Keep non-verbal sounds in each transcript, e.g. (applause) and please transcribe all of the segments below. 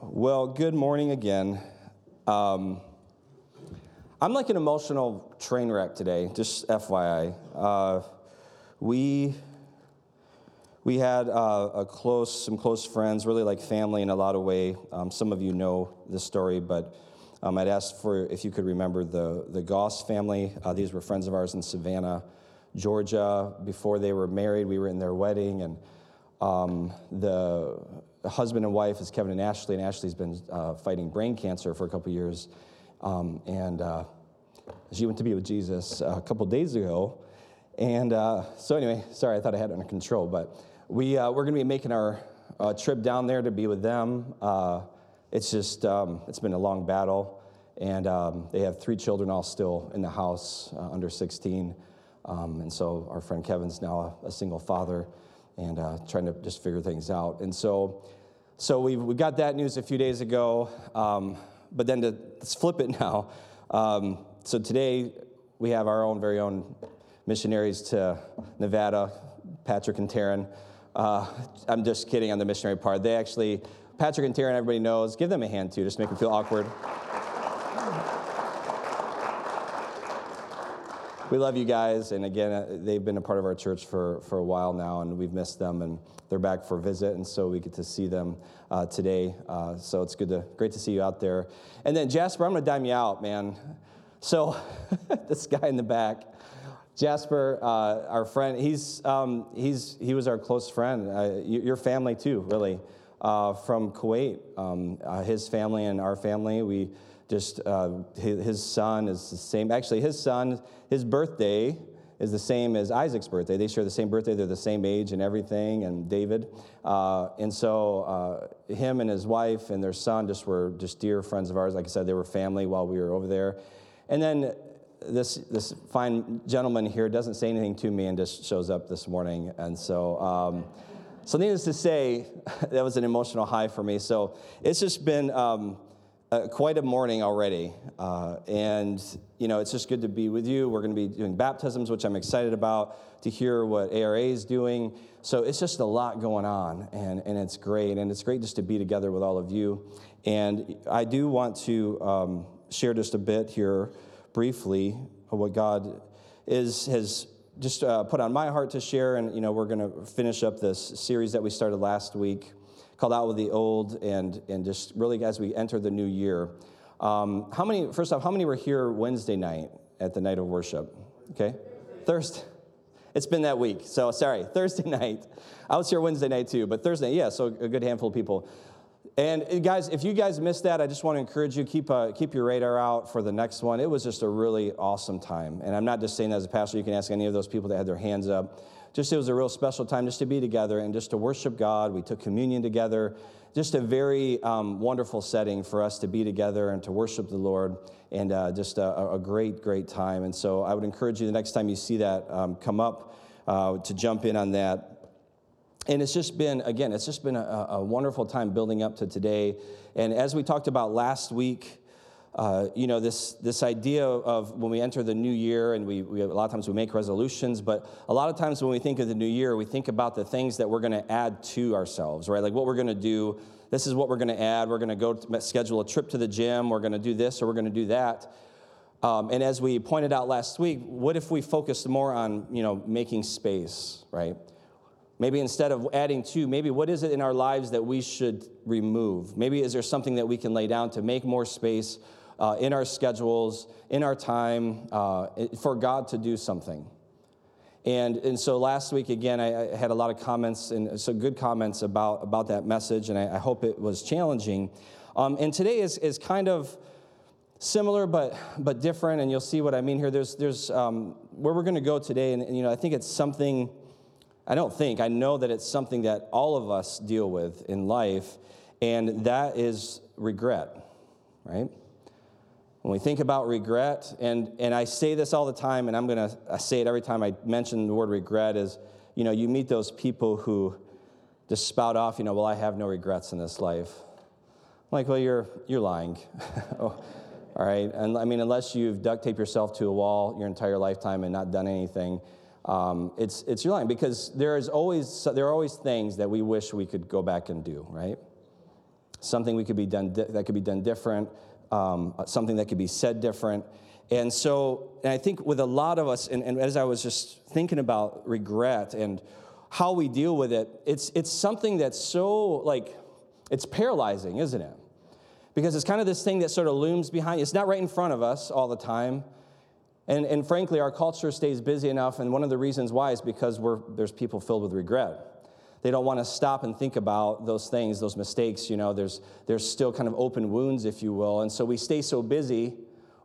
Well, good morning again. Um, I'm like an emotional train wreck today, just FYI. Uh, we we had uh, a close, some close friends, really like family in a lot of way. Um, some of you know this story, but um, I'd ask for if you could remember the the Goss family. Uh, these were friends of ours in Savannah, Georgia. Before they were married, we were in their wedding, and um, the husband and wife is Kevin and Ashley, and Ashley's been uh, fighting brain cancer for a couple years. Um, and uh, she went to be with Jesus a couple days ago. And uh, so, anyway, sorry, I thought I had it under control, but we, uh, we're going to be making our uh, trip down there to be with them. Uh, it's just, um, it's been a long battle. And um, they have three children all still in the house, under 16. Um, and so, our friend Kevin's now a, a single father and uh, trying to just figure things out. And so, so we we got that news a few days ago, um, but then to let's flip it (laughs) now. Um, so today we have our own very own missionaries to Nevada, Patrick and Taryn. Uh, I'm just kidding on the missionary part. They actually, Patrick and Taryn, everybody knows. Give them a hand too, just make them feel awkward. We love you guys. And again, uh, they've been a part of our church for, for a while now, and we've missed them. And they're back for a visit, and so we get to see them uh, today. Uh, so it's good to great to see you out there. And then Jasper, I'm going to dime you out, man. So (laughs) this guy in the back. Jasper, uh, our friend, he's, um, he's, he was our close friend. Uh, your family, too, really, uh, from Kuwait. Um, his family and our family, we just uh, his, son is the same. Actually, his son, his birthday is the same as Isaac's birthday. They share the same birthday. They're the same age and everything. And David, uh, and so uh, him and his wife and their son just were just dear friends of ours. Like I said, they were family while we were over there. And then this this fine gentleman here doesn't say anything to me and just shows up this morning. And so. Um, so, needless to say, (laughs) that was an emotional high for me. So, it's just been um, uh, quite a morning already. Uh, and, you know, it's just good to be with you. We're going to be doing baptisms, which I'm excited about, to hear what ARA is doing. So it's just a lot going on, and, and it's great. And it's great just to be together with all of you. And I do want to um, share just a bit here briefly what God is, has just uh, put on my heart to share. And, you know, we're going to finish up this series that we started last week called Out with the Old, and, and just really as we enter the new year. Um, how many, first off, how many were here Wednesday night at the night of worship? Okay? Thursday. It's been that week, so sorry. (laughs) Thursday night. I was here Wednesday night too, but Thursday, yeah, so a good handful of people. And uh, guys, if you guys missed that, I just want to encourage you keep uh, keep your radar out for the next one. It was just a really awesome time, and I'm not just saying that as a pastor. You can ask any of those people that had their hands up just it was a real special time just to be together and just to worship God. We took communion together. Just a very um, wonderful setting for us to be together and to worship the Lord, and uh, just a, a, great, great time. And so I would encourage you the next time you see that, um, come up uh, to jump in on that. And it's just been, again, it's just been a, a wonderful time building up to today. And as we talked about last week, uh, you know, this, this idea of when we enter the new year, and we, we, a lot of times we make resolutions, but a lot of times when we think of the new year, we think about the things that we're going to add to ourselves, right? Like what we're going to do. This is what we're going to add. We're going to go schedule a trip to the gym. We're going to do this or we're going to do that. Um, and as we pointed out last week, what if we focused more on, you know, making space, right? Maybe instead of adding to, maybe what is it in our lives that we should remove? Maybe is there something that we can lay down to make more space uh, in our schedules, in our time, uh, for God to do something. And, and so last week, again, I, I, had a lot of comments and some good comments about, about that message, and I, I hope it was challenging. Um, and today is, is kind of similar but, but different, and you'll see what I mean here. There's, there's um, where we're going to go today, and, and, you know, I think it's something, I don't think, I know that it's something that all of us deal with in life, and that is regret, right? When we think about regret, and, and I say this all the time, and I'm going to say it every time I mention the word regret, is you know, you meet those people who just spout off, you know, well, I have no regrets in this life. I'm like, well, you're, you're lying. (laughs) oh, all right. And I mean, unless you've duct taped yourself to a wall your entire lifetime and not done anything, um, it's, it's your lying because there is always, there are always things that we wish we could go back and do, right? something we could be done di- that could be done different, um, something that could be said different. And so, and I think with a lot of us, and, and as I was just thinking about regret and how we deal with it, it's, it's something that's so like, it's paralyzing, isn't it? Because it's kind of this thing that sort of looms behind. It's not right in front of us all the time. And, and frankly, our culture stays busy enough, and one of the reasons why is because we're, there's people filled with regret. They don't want to stop and think about those things, those mistakes. You know, there's, there's still kind of open wounds, if you will. And so we stay so busy,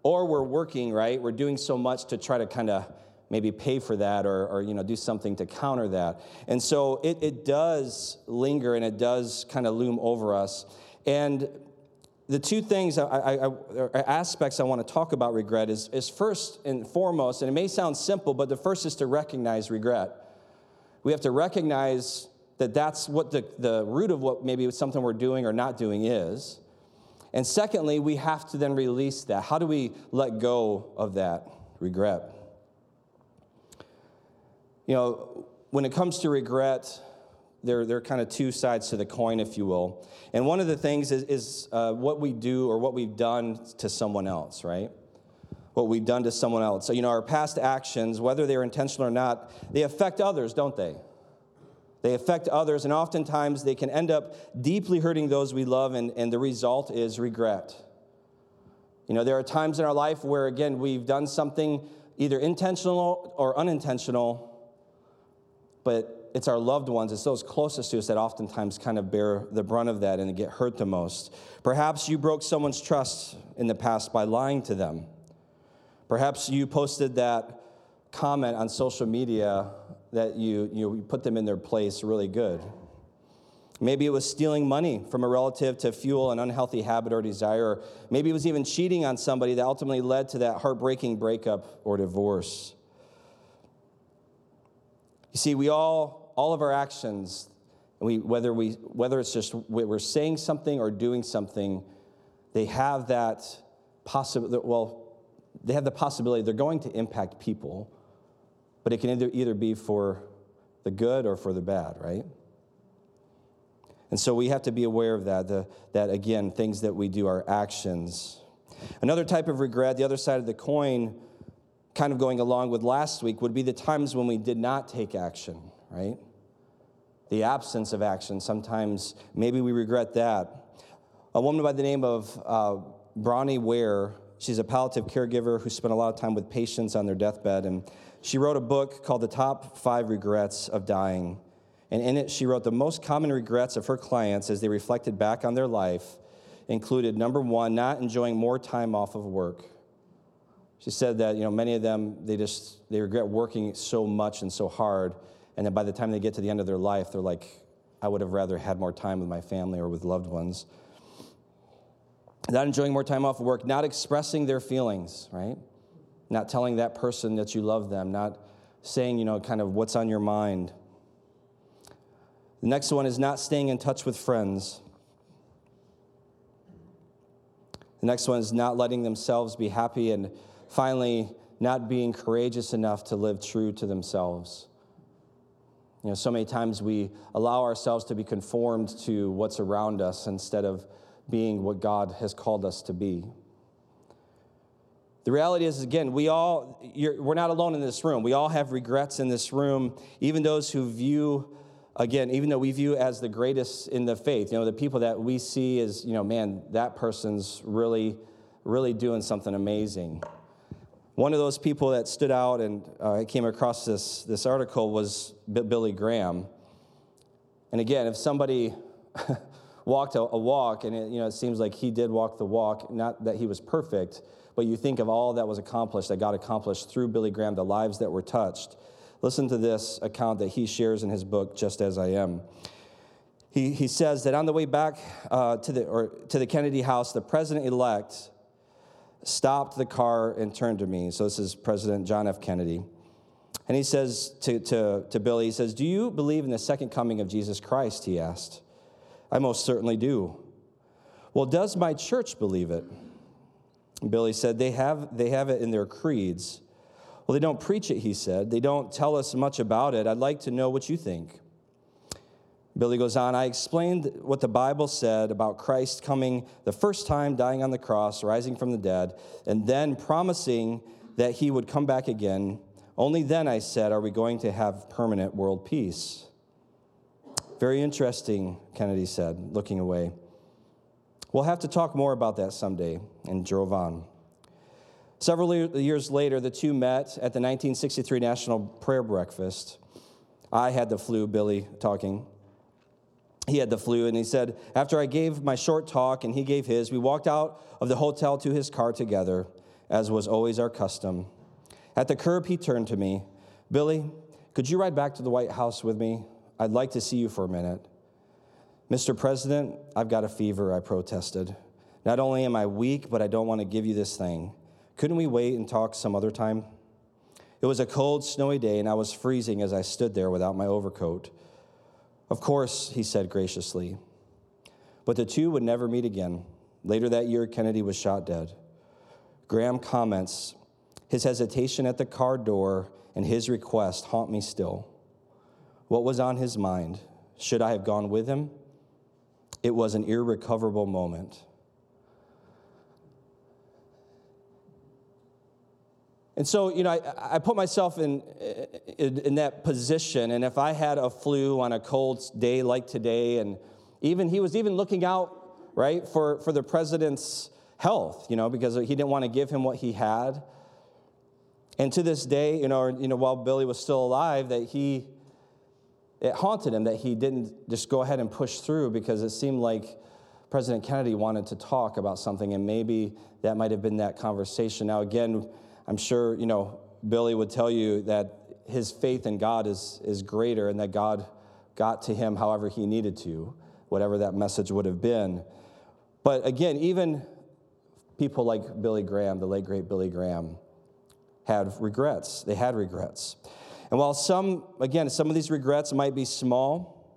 or we're working, right? We're doing so much to try to kind of maybe pay for that or, or you know, do something to counter that. And so it, it does linger and it does kind of loom over us. And the two things, I, I, I, aspects I want to talk about regret is, is first and foremost, and it may sound simple, but the first is to recognize regret. We have to recognize that that's what the, the root of what maybe something we're doing or not doing is. And secondly, we have to then release that. How do we let go of that regret? You know, when it comes to regret, there, there are kind of two sides to the coin, if you will. And one of the things is, is uh, what we do or what we've done to someone else, right? What we've done to someone else. So, you know, our past actions, whether they're intentional or not, they affect others, don't they? They affect others, and oftentimes they can end up deeply hurting those we love, and, and the result is regret. You know, there are times in our life where, again, we've done something either intentional or unintentional, but it's our loved ones, it's those closest to us that oftentimes kind of bear the brunt of that and get hurt the most. Perhaps you broke someone's trust in the past by lying to them. Perhaps you posted that comment on social media that you, you put them in their place really good. Maybe it was stealing money from a relative to fuel an unhealthy habit or desire. maybe it was even cheating on somebody that ultimately led to that heartbreaking breakup or divorce. You see, we all all of our actions, we, whether, we, whether it's just we're saying something or doing something, they have that possibility, well, they have the possibility they're going to impact people, but it can either, either be for the good or for the bad, right? And so we have to be aware of that, the, that again, things that we do are actions. Another type of regret, the other side of the coin, kind of going along with last week, would be the times when we did not take action right? The absence of action. Sometimes maybe we regret that. A woman by the name of uh, Bronnie Ware, she's a palliative caregiver who spent a lot of time with patients on their deathbed. And she wrote a book called The Top Five Regrets of Dying. And in it, she wrote the most common regrets of her clients as they reflected back on their life included number one, not enjoying more time off of work. She said that, you know, many of them, they just, they regret working so much and so hard and then by the time they get to the end of their life, they're like, I would have rather had more time with my family or with loved ones. Not enjoying more time off of work, not expressing their feelings, right? Not telling that person that you love them, not saying, you know, kind of what's on your mind. The next one is not staying in touch with friends. The next one is not letting themselves be happy. And finally, not being courageous enough to live true to themselves. You know, so many times we allow ourselves to be conformed to what's around us instead of being what God has called us to be. The reality is, again, we all, we're not alone in this room. We all have regrets in this room, even those who view, again, even though we view as the greatest in the faith, you know, the people that we see as, you know, man, that person's really, really doing something amazing. One of those people that stood out, and uh, I came across this, this article, was Billy Graham. And again, if somebody (laughs) walked a, a walk, and it, you know, it seems like he did walk the walk, not that he was perfect, but you think of all that was accomplished, that God accomplished through Billy Graham, the lives that were touched. Listen to this account that he shares in his book, Just As I Am. He, he says that on the way back uh, to, the, or to the Kennedy house, the president elect stopped the car and turned to me. So this is President John F. Kennedy. And he says to, to, to Billy, he says, Do you believe in the second coming of Jesus Christ? He asked. I most certainly do. Well, does my church believe it? Billy said, they have, they have it in their creeds. Well, they don't preach it, he said. They don't tell us much about it. I'd like to know what you think. Billy goes on, I explained what the Bible said about Christ coming the first time, dying on the cross, rising from the dead, and then promising that he would come back again. Only then, I said, are we going to have permanent world peace. Very interesting, Kennedy said, looking away. We'll have to talk more about that someday, and drove on. Several years later, the two met at the 1963 National Prayer Breakfast. I had the flu, Billy talking he had the flu, and he said, After I gave my short talk and he gave his, we walked out of the hotel to his car together, as was always our custom. At the curb, he turned to me, Billy, could you ride back to the White House with me? I'd like to see you for a minute. Mr. President, I've got a fever, I protested. Not only am I weak, but I don't want to give you this thing. Couldn't we wait and talk some other time? It was a cold, snowy day, and I was freezing as I stood there without my overcoat. Of course, he said graciously. But the two would never meet again. Later that year, Kennedy was shot dead. Graham comments His hesitation at the car door and his request haunt me still. What was on his mind? Should I have gone with him? It was an irrecoverable moment. And so, you know, I, I put myself in, in, in, that position. And if I had a flu on a cold day like today, and even he was even looking out, right, for, for the president's health, you know, because he didn't want to give him what he had. And to this day, you know, you know, while Billy was still alive, that he, it haunted him that he didn't just go ahead and push through because it seemed like President Kennedy wanted to talk about something, and maybe that might have been that conversation. Now, again, I'm sure, you know, Billy would tell you that his faith in God is, is greater and that God got to him however he needed to, whatever that message would have been. But again, even people like Billy Graham, the late great Billy Graham, had regrets. They had regrets. And while some, again, some of these regrets might be small,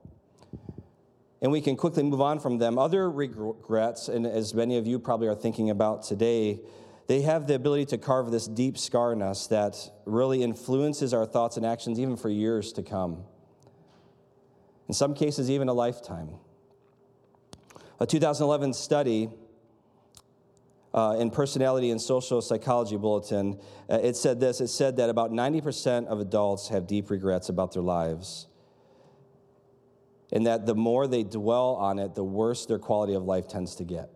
and we can quickly move on from them, other regrets, and as many of you probably are thinking about today, they have the ability to carve this deep scar in us that really influences our thoughts and actions even for years to come. In some cases, even a lifetime. A 2011 study uh, in Personality and Social Psychology Bulletin, uh, it said this it said that about 90% of adults have deep regrets about their lives. And that the more they dwell on it, the worse their quality of life tends to get.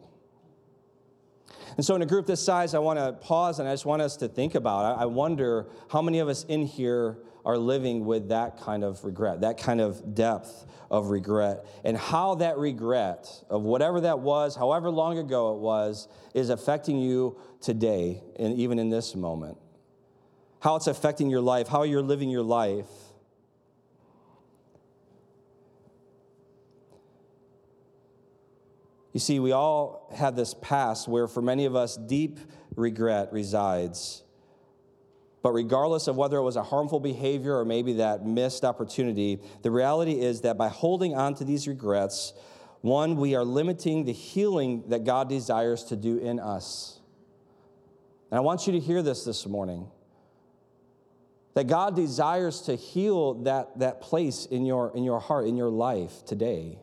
And so, in a group this size, I want to pause and I just want us to think about. I wonder how many of us in here are living with that kind of regret, that kind of depth of regret, and how that regret of whatever that was, however long ago it was, is affecting you today and even in this moment. How it's affecting your life, how you're living your life. You see, we all have this past where, for many of us, deep regret resides. But regardless of whether it was a harmful behavior or maybe that missed opportunity, the reality is that by holding on to these regrets, one, we are limiting the healing that God desires to do in us. And I want you to hear this this morning that God desires to heal that, that place in your, in your heart, in your life today.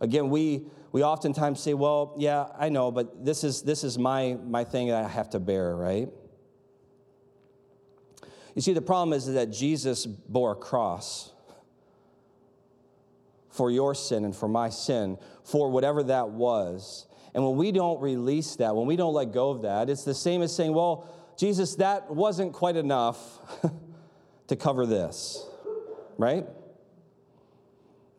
Again, we, we oftentimes say, well, yeah, I know, but this is, this is my, my thing that I have to bear, right? You see, the problem is that Jesus bore a cross for your sin and for my sin, for whatever that was. And when we don't release that, when we don't let go of that, it's the same as saying, well, Jesus, that wasn't quite enough (laughs) to cover this, right?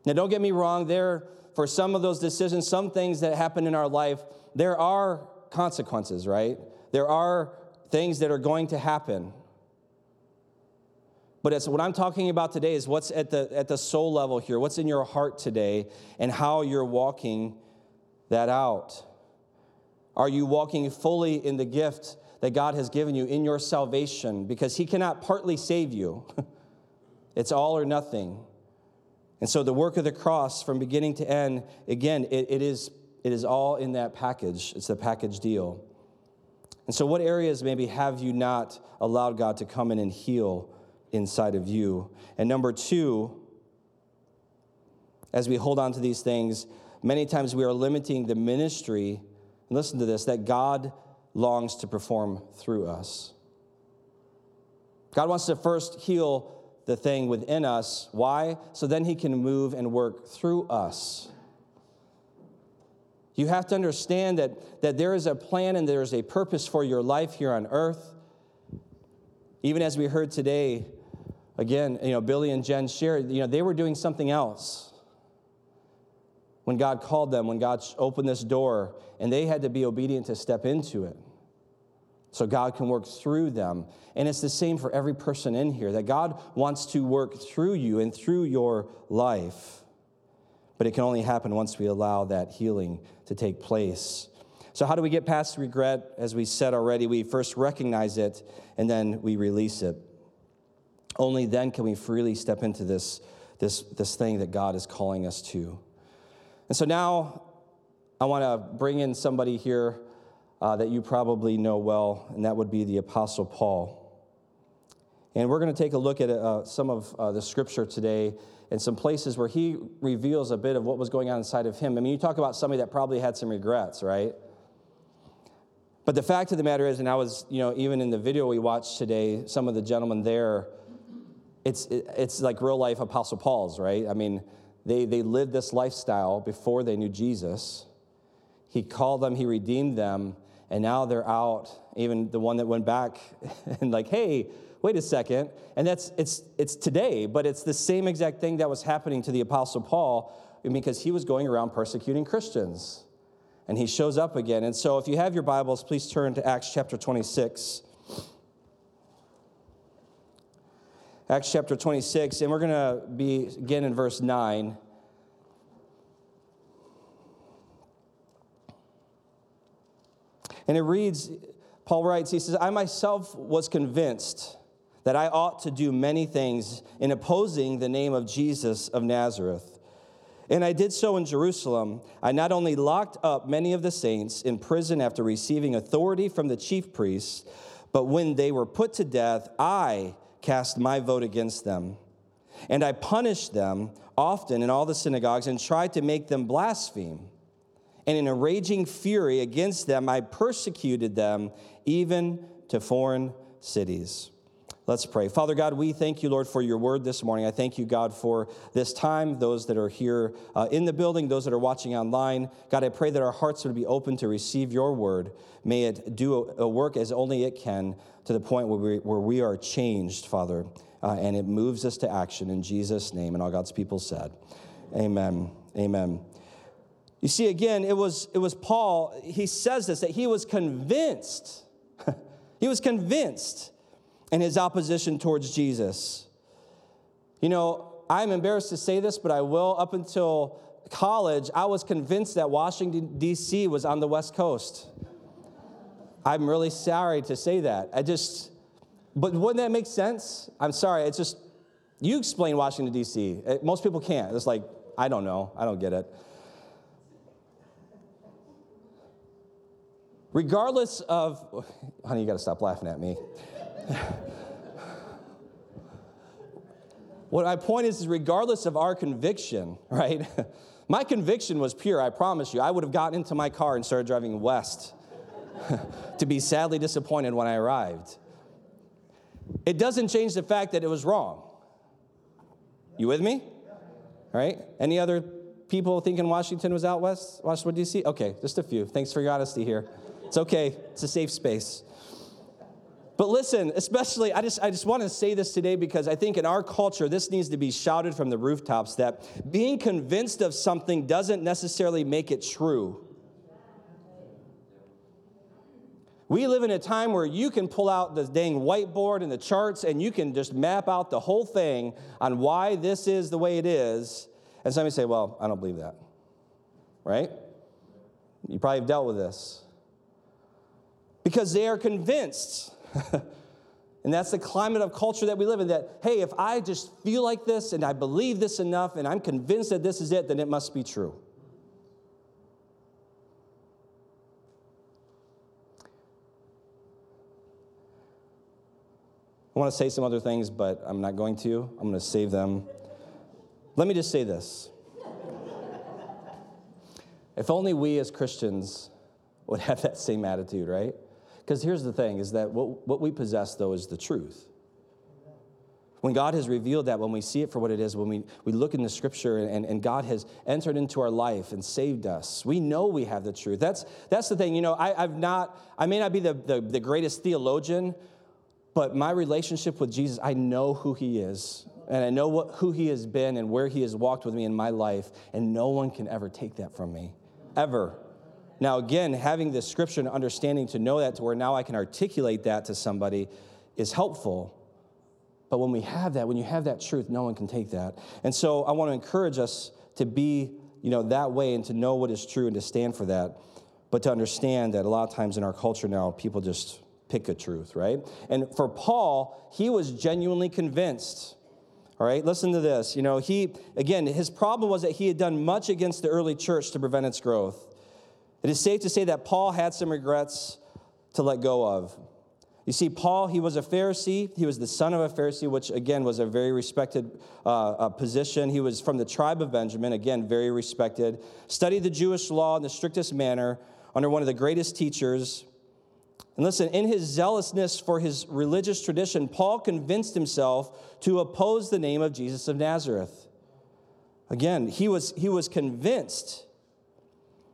Now, don't get me wrong, there for some of those decisions, some things that happen in our life, there are consequences, right? There are things that are going to happen. But it's, what I'm talking about today is what's at the, at the soul level here, what's in your heart today, and how you're walking that out. Are you walking fully in the gift that God has given you in your salvation? Because He cannot partly save you, (laughs) it's all or nothing. And so the work of the cross from beginning to end, again, it, it, is, it is all in that package. It's the package deal. And so, what areas maybe have you not allowed God to come in and heal inside of you? And number two, as we hold on to these things, many times we are limiting the ministry, listen to this, that God longs to perform through us. God wants to first heal the thing within us. Why? So then he can move and work through us. You have to understand that, that there is a plan and there is a purpose for your life here on earth. Even as we heard today, again, you know, Billy and Jen shared, you know, they were doing something else when God called them, when God opened this door, and they had to be obedient to step into it so God can work through them. And it's the same for every person in here that God wants to work through you and through your life. But it can only happen once we allow that healing to take place. So, how do we get past regret? As we said already, we first recognize it and then we release it. Only then can we freely step into this, this, this thing that God is calling us to. And so now I want to bring in somebody here uh, that you probably know well, and that would be the Apostle Paul. And we're going to take a look at uh, some of uh, the scripture today and some places where he reveals a bit of what was going on inside of him. I mean, you talk about somebody that probably had some regrets, right? But the fact of the matter is, and I was, you know, even in the video we watched today, some of the gentlemen there, it's, it's like real life Apostle Paul's, right? I mean, they, they lived this lifestyle before they knew Jesus. He called them, He redeemed them, and now they're out. Even the one that went back (laughs) and, like, hey, wait a second. And that's, it's, it's today, but it's the same exact thing that was happening to the Apostle Paul because he was going around persecuting Christians. And he shows up again. And so if you have your Bibles, please turn to Acts chapter 26. Acts chapter 26, and we're going to be again in verse 9. And it reads, Paul writes, he says, I myself was convinced that I ought to do many things in opposing the name of Jesus of Nazareth. And I did so in Jerusalem. I not only locked up many of the saints in prison after receiving authority from the chief priests, but when they were put to death, I cast my vote against them. And I punished them often in all the synagogues and tried to make them blaspheme. And in a raging fury against them, I persecuted them even to foreign cities. Let's pray. Father God, we thank you, Lord, for your word this morning. I thank you, God, for this time, those that are here uh, in the building, those that are watching online. God, I pray that our hearts would be open to receive your word. May it do a, a work as only it can to the point where we, where we are changed, Father, uh, and it moves us to action in Jesus' name. And all God's people said, Amen. Amen. You see, again, it was, it was Paul, he says this, that he was convinced. (laughs) he was convinced in his opposition towards Jesus. You know, I'm embarrassed to say this, but I will. Up until college, I was convinced that Washington, D.C. was on the West Coast. I'm really sorry to say that. I just, but wouldn't that make sense? I'm sorry. It's just, you explain Washington, D.C. Eh, most people can't. It's like, I don't know. I don't get it. Regardless of, honey, you got to stop laughing at me. what my point is, is regardless of our conviction, right? my conviction was pure, I promise you. I would have gotten into my car and started driving west (laughs) to be sadly disappointed when I arrived. It doesn't change the fact that it was wrong. You with me? Right? Any other people thinking Washington was out west, Washington, D.C.? Okay, just a few. Thanks for your honesty here. It's okay, it's a safe space. But listen, especially, I just, I just want to say this today because I think in our culture, this needs to be shouted from the rooftops that being convinced of something doesn't necessarily make it true. We live in a time where you can pull out the dang whiteboard and the charts and you can just map out the whole thing on why this is the way it is. And somebody say, Well, I don't believe that. Right? You probably have dealt with this. Because they are convinced (laughs) and that's the climate of culture that we live in that, hey, if I just feel like this and I believe this enough and I'm convinced that this is it, then it must be true. I want to say some other things, but I'm not going to. I'm going to save them. Let me just say this. (laughs) If only we as Christians would have that same attitude, right? Because here's the thing is that what, what we possess, though, is the truth. When God has revealed that, when we see it for what it is, when we, we look in the scripture and, and God has entered into our life and saved us, we know we have the truth. That's, that's the thing. You know, I, I've not, I may not be the, the, the greatest theologian, but my relationship with Jesus, I know who he is. And I know what, who he has been and where he has walked with me in my life. And no one can ever take that from me, ever. Now, again, having the scripture and understanding to know that to where now I can articulate that to somebody is helpful. But when we have that, when you have that truth, no one can take that. And so I want to encourage us to be, you know, that way and to know what is true and to stand for that. But to understand that a lot of times in our culture now, people just pick a truth, right? And for Paul, he was genuinely convinced. All right, listen to this. You know, he, again, his problem was that he had done much against the early church to prevent its growth. It is safe to say that Paul had some regrets to let go of. You see, Paul, he was a Pharisee. He was the son of a Pharisee, which again was a very respected uh, uh, position. He was from the tribe of Benjamin, again, very respected. Studied the Jewish law in the strictest manner under one of the greatest teachers. And listen, in his zealousness for his religious tradition, Paul convinced himself to oppose the name of Jesus of Nazareth. Again, he was, he was convinced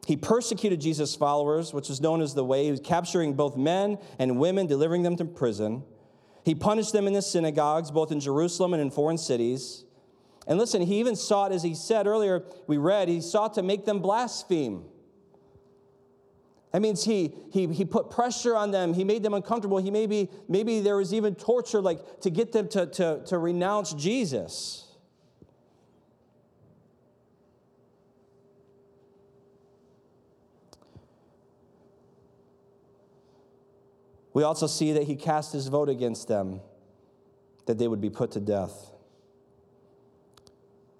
he persecuted Jesus' followers, which is known as the Way. He was capturing both men and women, delivering them to prison. He punished them in the synagogues, both in Jerusalem and in foreign cities. And listen, he even sought, as he said earlier, we read, he sought to make them blaspheme. That means he, he, he put pressure on them. He made them uncomfortable. He maybe, maybe there was even torture, like to get them to, to, to renounce Jesus. We also see that he cast his vote against them, that they would be put to death.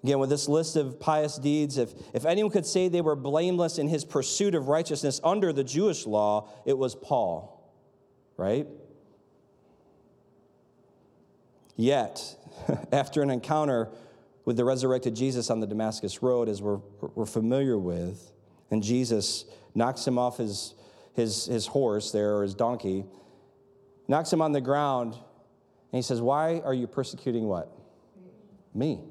Again, with this list of pious deeds, if, if anyone could say they were blameless in his pursuit of righteousness under the Jewish law, it was Paul, right? Yet, (laughs) after an encounter with the resurrected Jesus on the Damascus Road, as we're, we're familiar with, and Jesus knocks him off his, his, his horse there, or his donkey, knocks him on the ground, and he says, Why are you persecuting what? Me.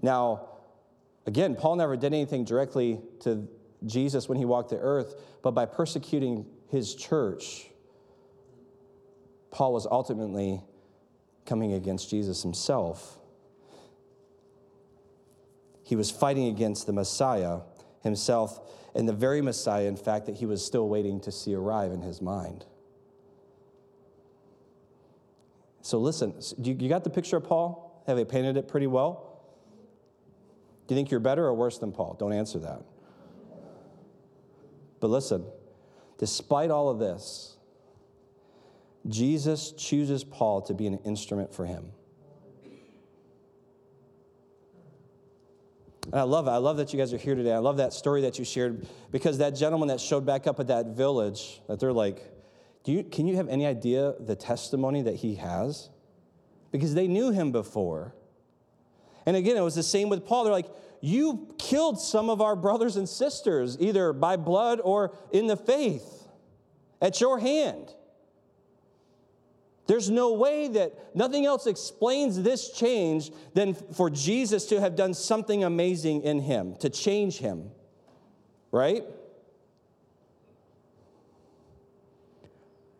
Now, again, Paul never did anything directly to Jesus when he walked the earth, but by persecuting his church, Paul was ultimately coming against Jesus himself. He was fighting against the Messiah himself and the very Messiah, in fact, that he was still waiting to see arrive in his mind. So, listen, you got the picture of Paul? Have they painted it pretty well? Do you think you're better or worse than Paul? Don't answer that. But listen, despite all of this, Jesus chooses Paul to be an instrument for him. And I love it. I love that you guys are here today. I love that story that you shared because that gentleman that showed back up at that village, that they're like, Do you, can you have any idea the testimony that he has? Because they knew him before. And again, it was the same with Paul. They're like, You killed some of our brothers and sisters, either by blood or in the faith, at your hand. There's no way that nothing else explains this change than for Jesus to have done something amazing in him, to change him. Right?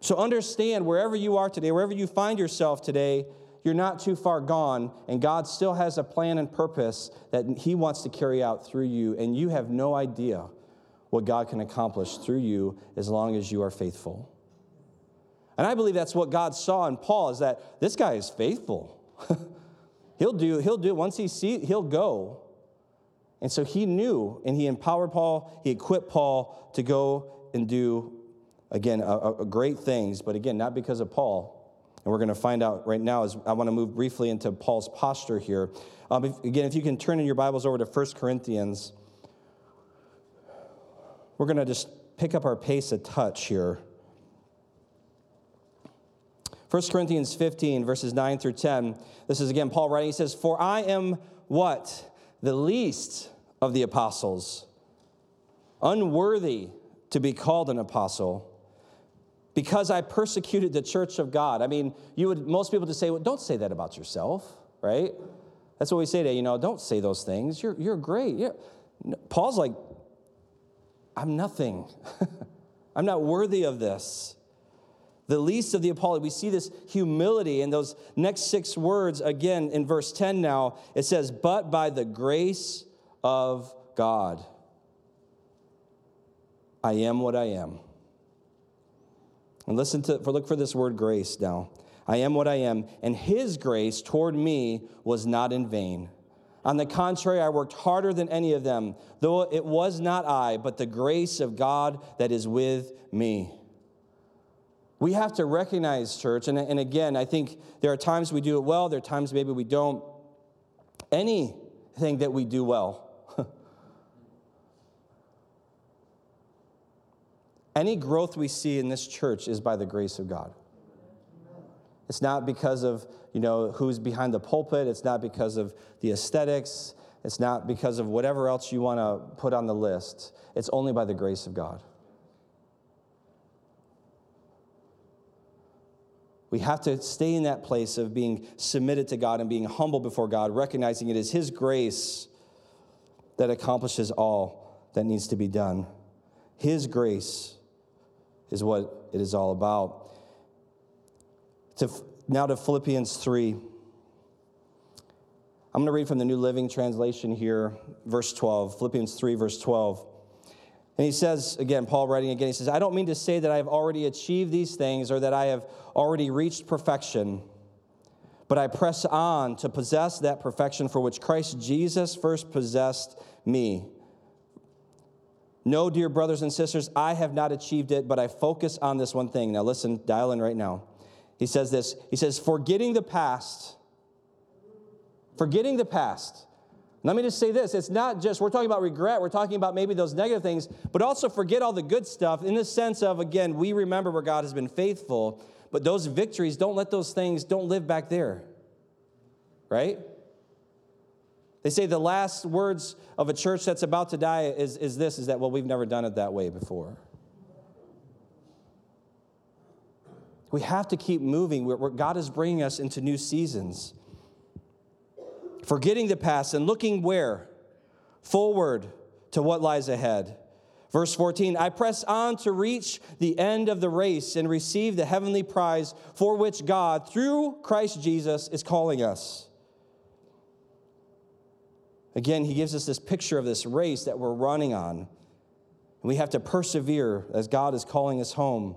So understand wherever you are today, wherever you find yourself today, you're not too far gone, and God still has a plan and purpose that He wants to carry out through you, and you have no idea what God can accomplish through you as long as you are faithful. And I believe that's what God saw in Paul is that this guy is faithful. (laughs) he'll do, he'll do, once he see, he'll go. And so he knew, and he empowered Paul, he equipped Paul to go and do, again, a, a great things, but again, not because of Paul. And we're going to find out right now as I want to move briefly into Paul's posture here. Um, if, again, if you can turn in your Bibles over to 1 Corinthians, we're going to just pick up our pace a touch here. 1 Corinthians 15, verses 9 through 10. This is again Paul writing. He says, For I am what? The least of the apostles, unworthy to be called an apostle because I persecuted the church of God. I mean, you would most people just say, well, don't say that about yourself, right? That's what we say today, you know, don't say those things. You're, you're great. Yeah. Paul's like, I'm nothing. (laughs) I'm not worthy of this. The least of the apology. We see this humility in those next six words again in verse 10 now. It says, But by the grace of God, I am what I am. And listen to, for, look for this word grace now. I am what I am, and his grace toward me was not in vain. On the contrary, I worked harder than any of them, though it was not I, but the grace of God that is with me. We have to recognize, church, and, and again, I think there are times we do it well, there are times maybe we don't. Anything that we do well, (laughs) any growth we see in this church is by the grace of God. It's not because of, you know, who's behind the pulpit. It's not because of the aesthetics. It's not because of whatever else you want to put on the list. It's only by the grace of God. We have to stay in that place of being submitted to God and being humble before God, recognizing it is His grace that accomplishes all that needs to be done. His grace is what it is all about. To, now to Philippians 3. I'm going to read from the New Living Translation here, verse 12, Philippians 3, verse 12. And he says, again, Paul writing again, he says, I don't mean to say that I have already achieved these things or that I have already reached perfection, but I press on to possess that perfection for which Christ Jesus first possessed me. No, dear brothers and sisters, I have not achieved it, but I focus on this one thing. Now, listen, dial in right now. He says this He says, forgetting the past, forgetting the past. Let me just say this it's not just, we're talking about regret, we're talking about maybe those negative things, but also forget all the good stuff in the sense of, again, we remember where God has been faithful, but those victories, don't let those things, don't live back there. Right? They say the last words of a church that's about to die is, is this is that, well, we've never done it that way before. We have to keep moving. Where God is bringing us into new seasons. Forgetting the past and looking where? Forward to what lies ahead. Verse 14, I press on to reach the end of the race and receive the heavenly prize for which God, through Christ Jesus, is calling us. Again, he gives us this picture of this race that we're running on. And we have to persevere as God is calling us home.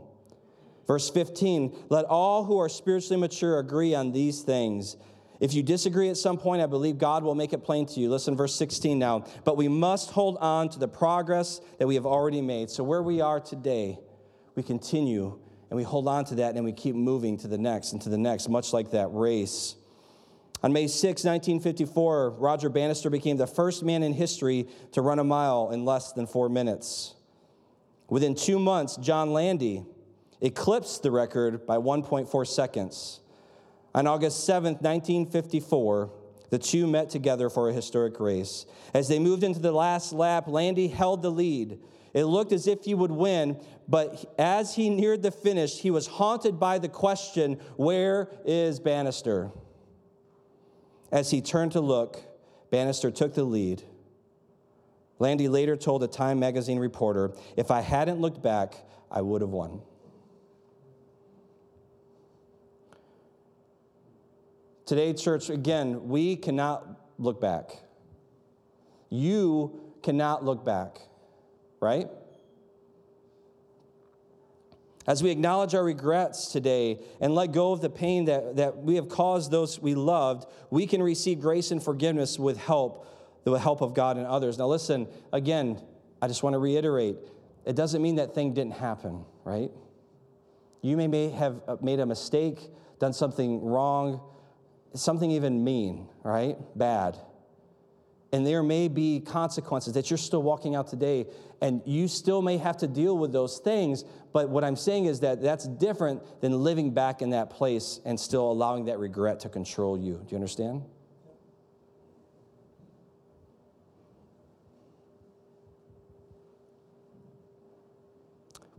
Verse 15, let all who are spiritually mature agree on these things. If you disagree at some point, I believe God will make it plain to you. Listen, verse 16 now. But we must hold on to the progress that we have already made. So, where we are today, we continue and we hold on to that and we keep moving to the next and to the next, much like that race. On May 6, 1954, Roger Bannister became the first man in history to run a mile in less than four minutes. Within two months, John Landy, eclipsed the record by 1.4 seconds. On August 7, 1954, the two met together for a historic race. As they moved into the last lap, Landy held the lead. It looked as if he would win, but as he neared the finish, he was haunted by the question Where is Bannister? As he turned to look, Bannister took the lead. Landy later told a Time magazine reporter, If I hadn't looked back, I would have won. Today, church, again, we cannot look back. You cannot look back, right? As we acknowledge our regrets today and let go of the pain that, that we have caused those we loved, we can receive grace and forgiveness with help, the help of God and others. Now, listen, again, I just want to reiterate it doesn't mean that thing didn't happen, right? You may, may have made a mistake, done something wrong, something even mean, right? Bad. And there may be consequences that you're still walking out today, and you still may have to deal with those things. But what I'm saying is that that's different than living back in that place and still allowing that regret to control you. Do you understand?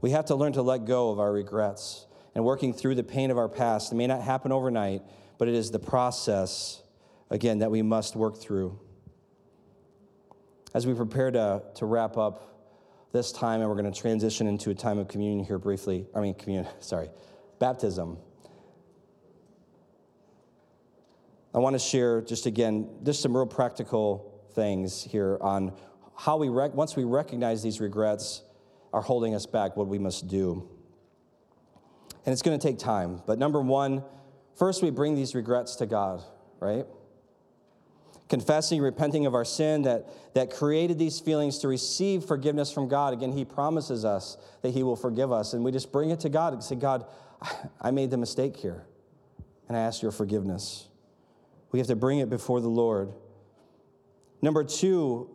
We have to learn to let go of our regrets and working through the pain of our past. It may not happen overnight, but it is the process, again, that we must work through. As we prepare to, to wrap up this time, and we're going to transition into a time of communion here briefly. I mean, communion, (laughs) sorry, baptism. I want to share just again, just some real practical things here on how we, rec- once we recognize these regrets are holding us back, what we must do. And it's going to take time. But number one, first we bring these regrets to God, right? Confessing, repenting of our sin that, that created these feelings to receive forgiveness from God. Again, He promises us that He will forgive us. And we just bring it to God and say, God, I made the mistake here. And I ask your forgiveness. We have to bring it before the Lord. Number two,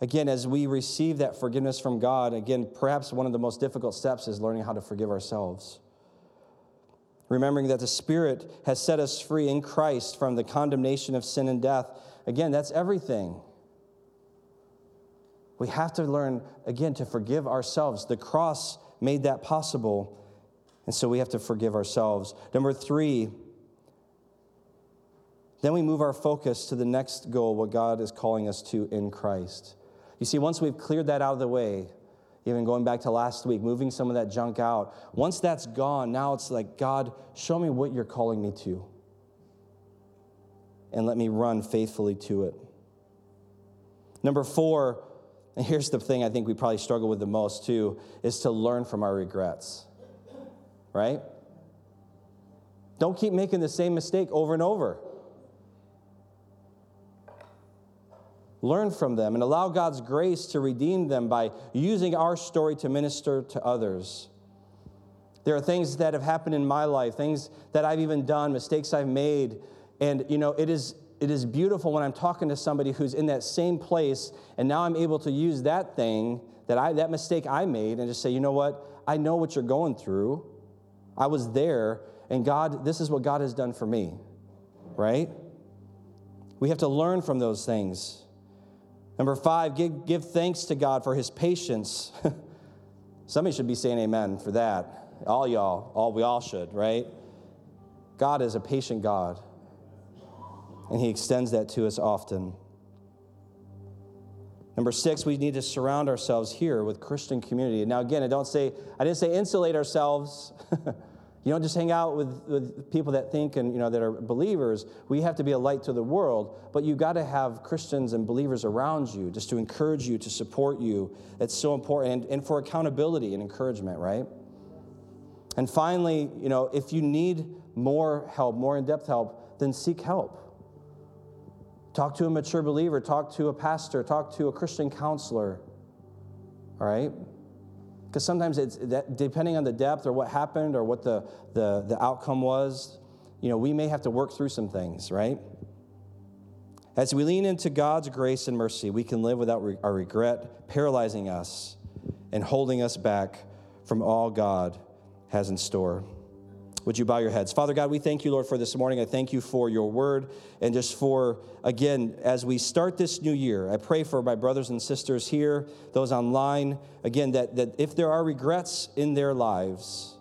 again, as we receive that forgiveness from God, again, perhaps one of the most difficult steps is learning how to forgive ourselves. Remembering that the Spirit has set us free in Christ from the condemnation of sin and death. Again, that's everything. We have to learn, again, to forgive ourselves. The cross made that possible, and so we have to forgive ourselves. Number three, then we move our focus to the next goal, what God is calling us to in Christ. You see, once we've cleared that out of the way, even going back to last week, moving some of that junk out, once that's gone, now it's like, God, show me what you're calling me to. And let me run faithfully to it. Number four, and here's the thing I think we probably struggle with the most too, is to learn from our regrets, right? Don't keep making the same mistake over and over. Learn from them, and allow God's grace to redeem them by using our story to minister to others. There are things that have happened in my life, things that I've even done, mistakes I've made, and you know, it is it is beautiful when I'm talking to somebody who's in that same place, and now I'm able to use that thing that I that mistake I made and just say, you know what? I know what you're going through. I was there, and God, this is what God has done for me. Right? We have to learn from those things. Number five, give, give thanks to God for his patience. (laughs) Somebody should be saying amen for that. All y'all, all we all should, right? God is a patient God, and he extends that to us often. Number six, we need to surround ourselves here with Christian community. Now, again, I don't say, I didn't say insulate ourselves. (laughs) You don't just hang out with, with people that think and you know that are believers. We have to be a light to the world, but you got to have Christians and believers around you just to encourage you, to support you. It's so important, and, and for accountability and encouragement, right? And finally, you know, if you need more help, more in-depth help, then seek help. Talk to a mature believer, talk to a pastor, talk to a Christian counselor. All right? Because sometimes it's that, depending on the depth or what happened or what the, the, the outcome was, you know, we may have to work through some things, right? As we lean into God's grace and mercy, we can live without re- our regret paralyzing us and holding us back from all God has in store. Would you bow your heads? Father God, we thank you, Lord, for this morning. I thank you for your word and just for, again, as we start this new year, I pray for my brothers and sisters here, those online, again, that, that if there are regrets in their lives,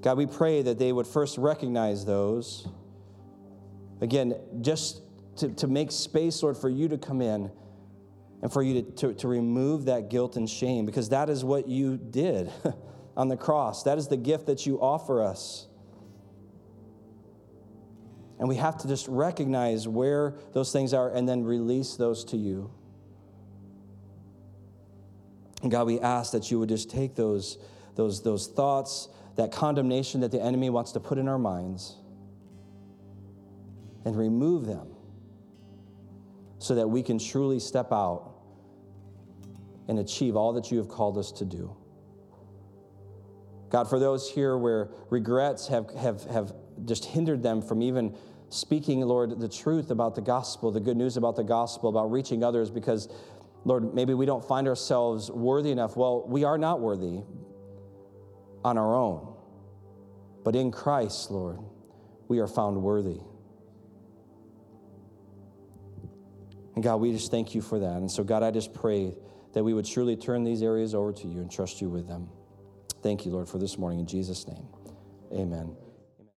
God, we pray that they would first recognize those. Again, just to, to make space, Lord, for you to come in and for you to, to, to remove that guilt and shame, because that is what you did. (laughs) on the cross. That is the gift that you offer us. And we have to just recognize where those things are and then release those to you. And God, we ask that you would just take those, those, those thoughts, that condemnation that the enemy wants to put in our minds, and remove them so that we can truly step out and achieve all that you have called us to do. God, for those here where regrets have, have, have just hindered them from even speaking, Lord, the truth about the gospel, the good news about the gospel, about reaching others, because, Lord, maybe we don't find ourselves worthy enough. Well, we are not worthy on our own, but in Christ, Lord, we are found worthy. And God, we just thank you for that. And so, God, I just pray that we would surely turn these areas over to you and trust you with them. Thank you, Lord, for this morning. In Jesus' name, amen.